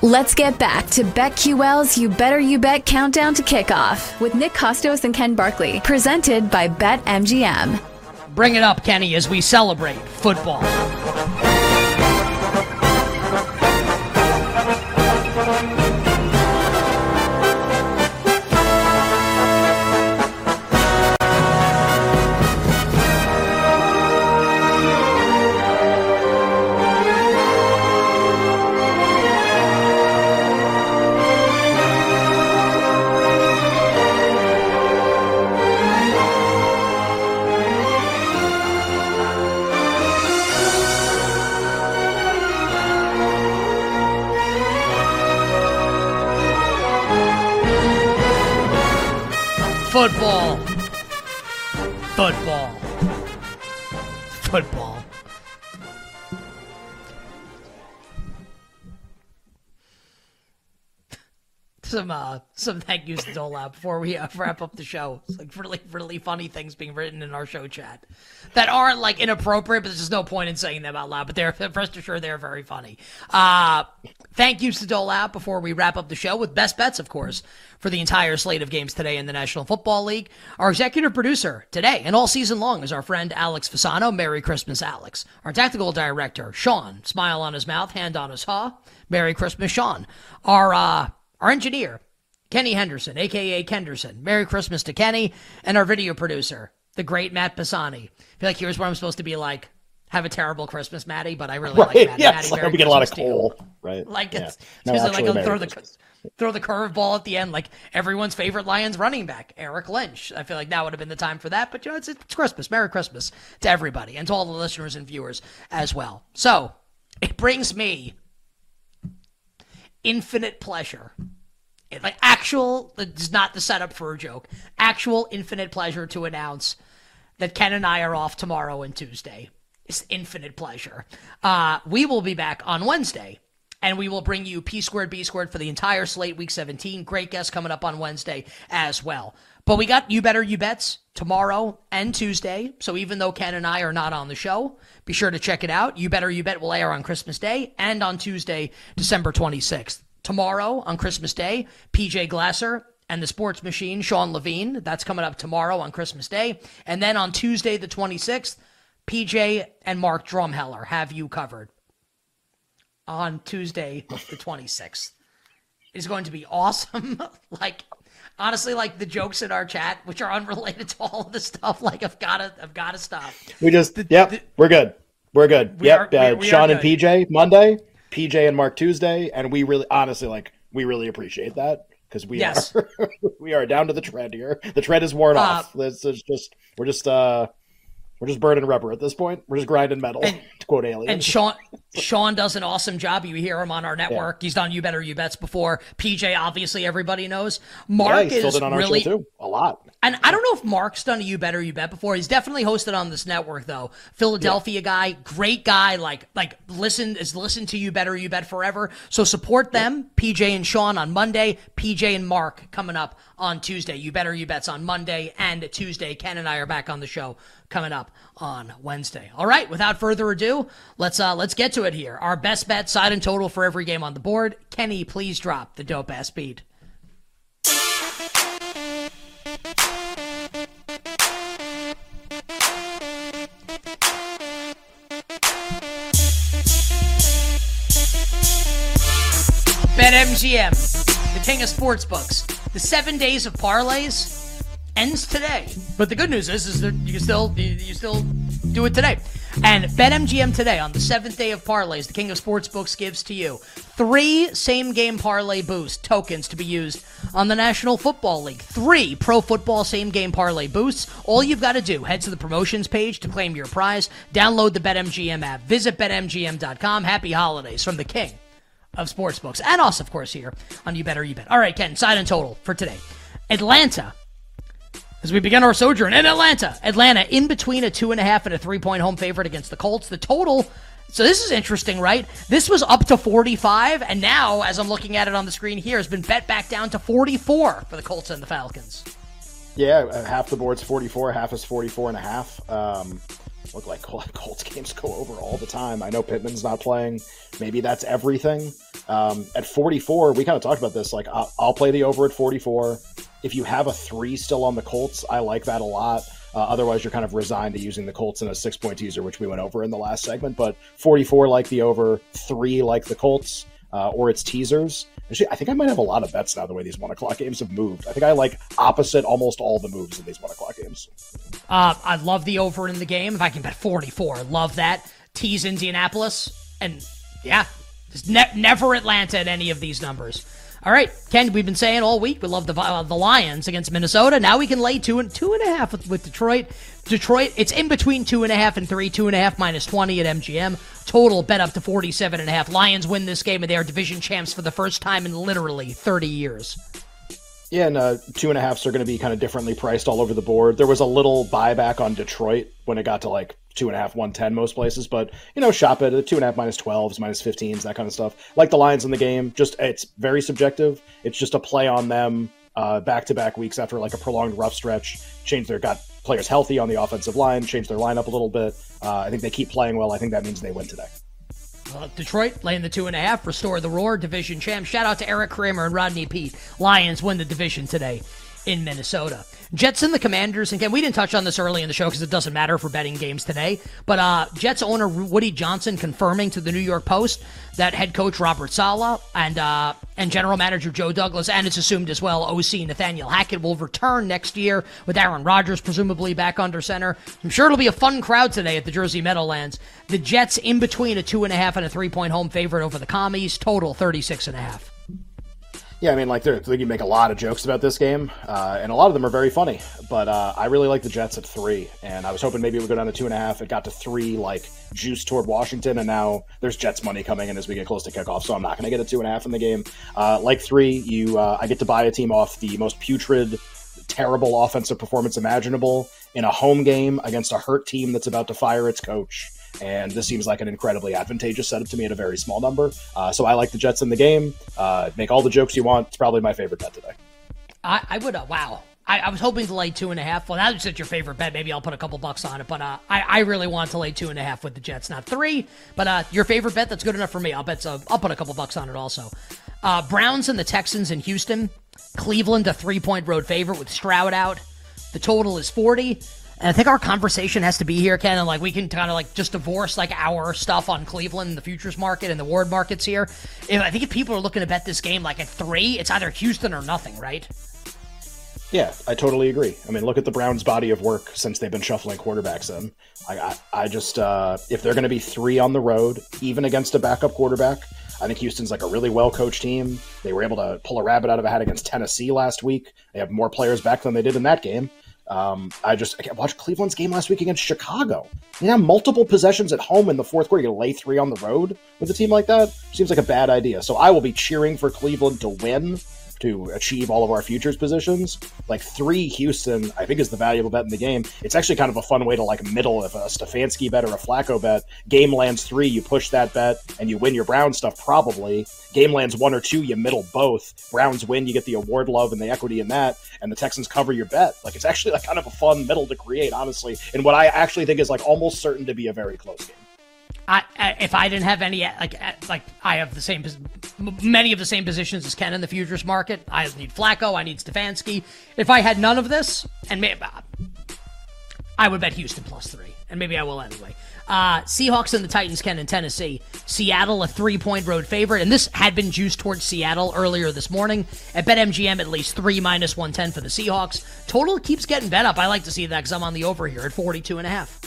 Let's get back to BetQL's You Better You Bet Countdown to Kickoff with Nick Kostos and Ken Barkley, presented by BetMGM. Bring it up, Kenny, as we celebrate football. Football. Football. Football. Some uh, some thank yous to out before we uh, wrap up the show. It's like really, really funny things being written in our show chat that aren't like inappropriate, but there's just no point in saying them out loud. But they're rest assured they're very funny. Uh, thank yous to out before we wrap up the show with best bets, of course, for the entire slate of games today in the National Football League. Our executive producer today and all season long is our friend Alex Fasano. Merry Christmas, Alex. Our tactical director, Sean, smile on his mouth, hand on his ha. Merry Christmas, Sean. Our uh, our engineer, Kenny Henderson, aka Kenderson. Merry Christmas to Kenny, and our video producer, the great Matt Pisani. I feel like here's what I'm supposed to be like. Have a terrible Christmas, Maddie, but I really right. like Maddie. Yeah, Maddie, it's like we get a lot of coal, right? Like Yeah. No, it's like Merry throw the Christmas. throw the curveball at the end, like everyone's favorite Lions running back, Eric Lynch. I feel like now would have been the time for that, but you know, it's, it's Christmas. Merry Christmas to everybody and to all the listeners and viewers as well. So it brings me infinite pleasure. Like actual, it's not the setup for a joke. Actual infinite pleasure to announce that Ken and I are off tomorrow and Tuesday. It's infinite pleasure. Uh, we will be back on Wednesday, and we will bring you P squared B squared for the entire slate week 17. Great guests coming up on Wednesday as well. But we got You Better You Bets tomorrow and Tuesday. So even though Ken and I are not on the show, be sure to check it out. You Better You Bet will air on Christmas Day and on Tuesday, December 26th. Tomorrow on Christmas Day, PJ Glasser and the Sports Machine, Sean Levine. That's coming up tomorrow on Christmas Day. And then on Tuesday, the 26th, PJ and Mark Drumheller have you covered on Tuesday, the 26th. It's going to be awesome. like, honestly, like the jokes in our chat, which are unrelated to all of this stuff, like I've got to, I've got to stop. We just, yep, we're good. We're good. We yep, are- uh, we are Sean and. PJ Monday, PJ and Mark Tuesday, and we really, honestly, like, we really appreciate that because we Yes. are, we are down to the tread here. The tread is worn Uh, off. This is just, we're just, uh, we're just burning rubber at this point. We're just grinding metal. to quote Alien. And Sean Sean does an awesome job. You hear him on our network. He's done You Better You Bets before. PJ, obviously, everybody knows. Mark yeah, is on our really too. A lot. And I don't know if Mark's done a You Better You Bet before. He's definitely hosted on this network though. Philadelphia guy, great guy. Like like listen is listened to You Better You Bet forever. So support them. PJ and Sean on Monday. PJ and Mark coming up on Tuesday. You Better You Bet's on Monday and Tuesday. Ken and I are back on the show coming up on Wednesday. All right. Without further ado, let's uh let's get to it here. Our best bet side and total for every game on the board. Kenny, please drop the dope ass beat. BetMGM, the king of sports books. The seven days of parlays ends today. But the good news is, is that you can still you still do it today. And BetMGM today on the seventh day of parlays, the king of sportsbooks gives to you three same game parlay boost tokens to be used on the National Football League. Three pro football same game parlay boosts. All you've got to do, head to the promotions page to claim your prize. Download the BetMGM app. Visit BetMGM.com. Happy holidays from the king of sportsbooks. And us, of course, here on You Better You Bet. All right, Ken, side and total for today. Atlanta as we begin our sojourn in Atlanta. Atlanta in between a two and a half and a three point home favorite against the Colts. The total. So this is interesting, right? This was up to 45, and now, as I'm looking at it on the screen here, has been bet back down to 44 for the Colts and the Falcons. Yeah, uh, half the board's 44, half is 44 and a half. Um, look like Colts games go over all the time. I know Pittman's not playing. Maybe that's everything. Um, at 44, we kind of talked about this. Like, I'll, I'll, play the over at 44. If you have a three still on the Colts, I like that a lot. Uh, otherwise, you're kind of resigned to using the Colts in a six point teaser, which we went over in the last segment. But 44 like the over, three like the Colts, uh, or its teasers. Actually, I think I might have a lot of bets now the way these one o'clock games have moved. I think I like opposite almost all the moves in these one o'clock games. Uh, I love the over in the game. If I can bet 44, love that. Tease Indianapolis. And yeah, ne- never Atlanta at any of these numbers. All right, Ken, we've been saying all week we love the uh, the Lions against Minnesota. Now we can lay two and two and a half with, with Detroit. Detroit, it's in between two and a half and three. Two and a half minus twenty at MGM. Total bet up to forty-seven and a half. Lions win this game and they are division champs for the first time in literally thirty years. Yeah, and uh, two and a halfs are going to be kind of differently priced all over the board. There was a little buyback on Detroit when it got to like two and a half, one ten most places. But you know, shop it at two and a half, minus twelves, minus fifteens, that kind of stuff. Like the Lions in the game, just it's very subjective. It's just a play on them back to back weeks after like a prolonged rough stretch. Change their got players healthy on the offensive line, change their lineup a little bit. Uh, I think they keep playing well. I think that means they win today. Uh, Detroit laying the two and a half, restore the roar, division champ. Shout out to Eric Kramer and Rodney Peete. Lions win the division today in Minnesota. Jets and the Commanders. Again, we didn't touch on this early in the show because it doesn't matter for betting games today. But uh, Jets owner Woody Johnson confirming to the New York Post that head coach Robert Saleh and uh, and general manager Joe Douglas, and it's assumed as well OC Nathaniel Hackett will return next year with Aaron Rodgers presumably back under center. I'm sure it'll be a fun crowd today at the Jersey Meadowlands. The Jets in between a two and a half and a three point home favorite over the Commies. Total 36 and a half. Yeah, I mean, like, they can make a lot of jokes about this game, uh, and a lot of them are very funny. But uh, I really like the Jets at three, and I was hoping maybe it would go down to two and a half. It got to three, like, juice toward Washington, and now there's Jets money coming in as we get close to kickoff, so I'm not going to get a two and a half in the game. Uh, like three, you, uh, I get to buy a team off the most putrid, terrible offensive performance imaginable in a home game against a hurt team that's about to fire its coach and this seems like an incredibly advantageous setup to me at a very small number. Uh, so I like the Jets in the game. Uh, make all the jokes you want. It's probably my favorite bet today. I, I would. Uh, wow. I, I, was hoping to lay two and a half. Well, that's just your favorite bet. Maybe I'll put a couple bucks on it. But uh, I, I really want to lay two and a half with the Jets, not three. But uh, your favorite bet, that's good enough for me. I'll bet. I'll put a couple bucks on it also. Uh, Browns and the Texans in Houston. Cleveland, a three point road favorite with Stroud out. The total is 40. And I think our conversation has to be here, Ken, and like we can kind of like just divorce like our stuff on Cleveland, the futures market, and the ward markets here. If, I think if people are looking to bet this game like at three, it's either Houston or nothing, right? Yeah, I totally agree. I mean, look at the Browns' body of work since they've been shuffling quarterbacks in. I, I, I just, uh, if they're going to be three on the road, even against a backup quarterback, I think Houston's like a really well coached team. They were able to pull a rabbit out of a hat against Tennessee last week. They have more players back than they did in that game. Um, I just I watched Cleveland's game last week against Chicago. You have multiple possessions at home in the fourth quarter. You lay three on the road with a team like that seems like a bad idea. So I will be cheering for Cleveland to win to achieve all of our futures positions. Like three Houston, I think is the valuable bet in the game. It's actually kind of a fun way to like middle if a Stefanski bet or a Flacco bet. Game lands three, you push that bet and you win your Brown stuff probably. Game lands one or two, you middle both. Browns win, you get the award love and the equity in that, and the Texans cover your bet. Like it's actually like kind of a fun middle to create, honestly, in what I actually think is like almost certain to be a very close game. I, if I didn't have any like like I have the same many of the same positions as Ken in the futures market. I need Flacco. I need Stefanski. If I had none of this, and maybe, I would bet Houston plus three, and maybe I will anyway. Uh, Seahawks and the Titans Ken in Tennessee. Seattle, a three point road favorite, and this had been juiced towards Seattle earlier this morning. At BetMGM, at least three minus 110 for the Seahawks. Total keeps getting bet up. I like to see that because I'm on the over here at 42 and a half.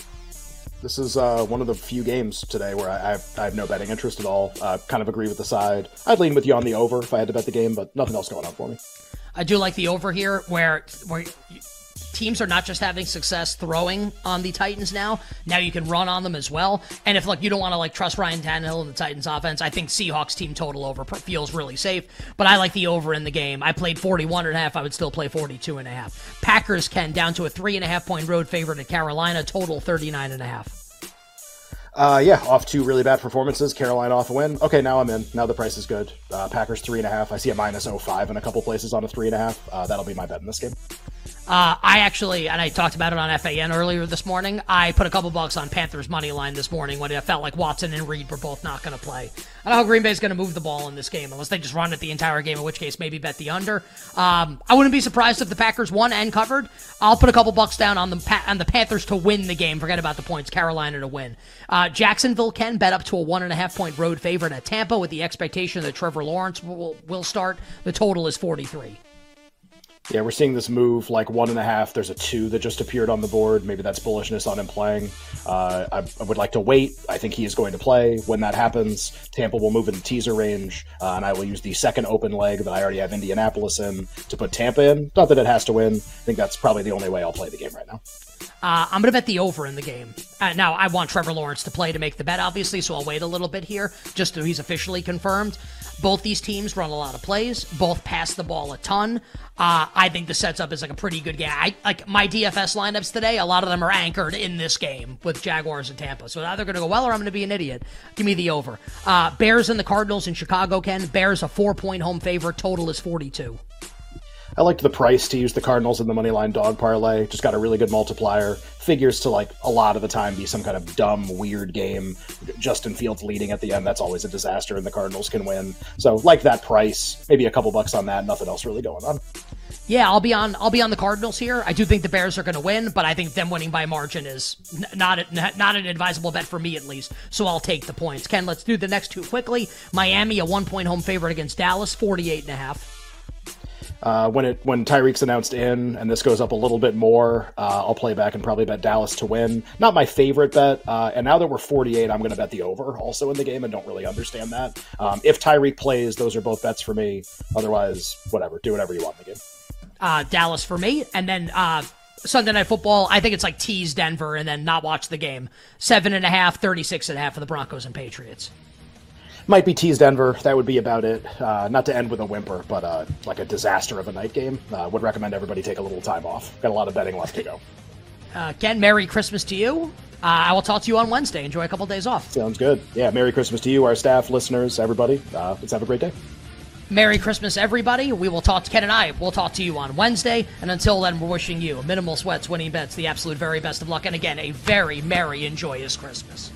This is uh, one of the few games today where I, I, have, I have, no betting interest at all. Uh, kind of agree with the side. I'd lean with you on the over if I had to bet the game, but nothing else going on for me. I do like the over here, where where teams are not just having success throwing on the Titans now. Now you can run on them as well. And if like you don't want to like trust Ryan Tannehill in the Titans offense, I think Seahawks team total over feels really safe. But I like the over in the game. I played 41 and a half. I would still play 42 and a half. Packers can down to a three and a half point road favorite at Carolina. Total 39 and a half. Uh, yeah, off two really bad performances. Carolina off a win. Okay, now I'm in. Now the price is good. Uh, Packers three and a half. I see a minus 05 in a couple places on a three and a half. Uh, that'll be my bet in this game. Uh, I actually, and I talked about it on FAN earlier this morning. I put a couple bucks on Panthers money line this morning when it felt like Watson and Reed were both not going to play. I don't know how Green Bay's going to move the ball in this game unless they just run it the entire game. In which case, maybe bet the under. Um, I wouldn't be surprised if the Packers won and covered. I'll put a couple bucks down on the on the Panthers to win the game. Forget about the points. Carolina to win. Uh, Jacksonville can bet up to a one and a half point road favorite at Tampa with the expectation that Trevor Lawrence will, will start. The total is forty three. Yeah, we're seeing this move like one and a half. There's a two that just appeared on the board. Maybe that's bullishness on him playing. Uh, I, I, would like to wait. I think he is going to play. When that happens, Tampa will move in the teaser range, uh, and I will use the second open leg that I already have Indianapolis in to put Tampa in. Not that it has to win. I think that's probably the only way I'll play the game right now. Uh, I'm going to bet the over in the game. Uh, now, I want Trevor Lawrence to play to make the bet, obviously, so I'll wait a little bit here just so he's officially confirmed. Both these teams run a lot of plays. Both pass the ball a ton. Uh, I think the sets up is like a pretty good game. I, like my DFS lineups today, a lot of them are anchored in this game with Jaguars and Tampa. So either going to go well or I'm going to be an idiot. Give me the over. Uh, Bears and the Cardinals in Chicago, Ken. Bears a four point home favorite. Total is 42. I liked the price to use the Cardinals in the money line dog parlay. Just got a really good multiplier. Figures to like a lot of the time be some kind of dumb, weird game. Justin Fields leading at the end. That's always a disaster, and the Cardinals can win. So like that price, maybe a couple bucks on that. Nothing else really going on. Yeah, I'll be on. I'll be on the Cardinals here. I do think the Bears are going to win, but I think them winning by margin is not a, not an advisable bet for me at least. So I'll take the points. Ken, let's do the next two quickly. Miami, a one point home favorite against Dallas, 48 and a half. Uh, when it when Tyreek's announced in and this goes up a little bit more, uh, I'll play back and probably bet Dallas to win. Not my favorite bet. Uh, and now that we're 48, I'm going to bet the over also in the game and don't really understand that. Um, if Tyreek plays, those are both bets for me. Otherwise, whatever. Do whatever you want in the game. Uh, Dallas for me, and then uh, Sunday Night Football. I think it's like tease Denver and then not watch the game. Seven and a half, 36 and a half for the Broncos and Patriots might be tease Denver. That would be about it. Uh, not to end with a whimper, but uh, like a disaster of a night game. Uh, would recommend everybody take a little time off. Got a lot of betting left to go. Uh, Ken, Merry Christmas to you. Uh, I will talk to you on Wednesday. Enjoy a couple days off. Sounds good. Yeah, Merry Christmas to you, our staff, listeners, everybody. Uh, let's have a great day. Merry Christmas, everybody. We will talk to Ken and I. We'll talk to you on Wednesday. And until then, we're wishing you minimal sweats, winning bets, the absolute very best of luck. And again, a very merry and joyous Christmas.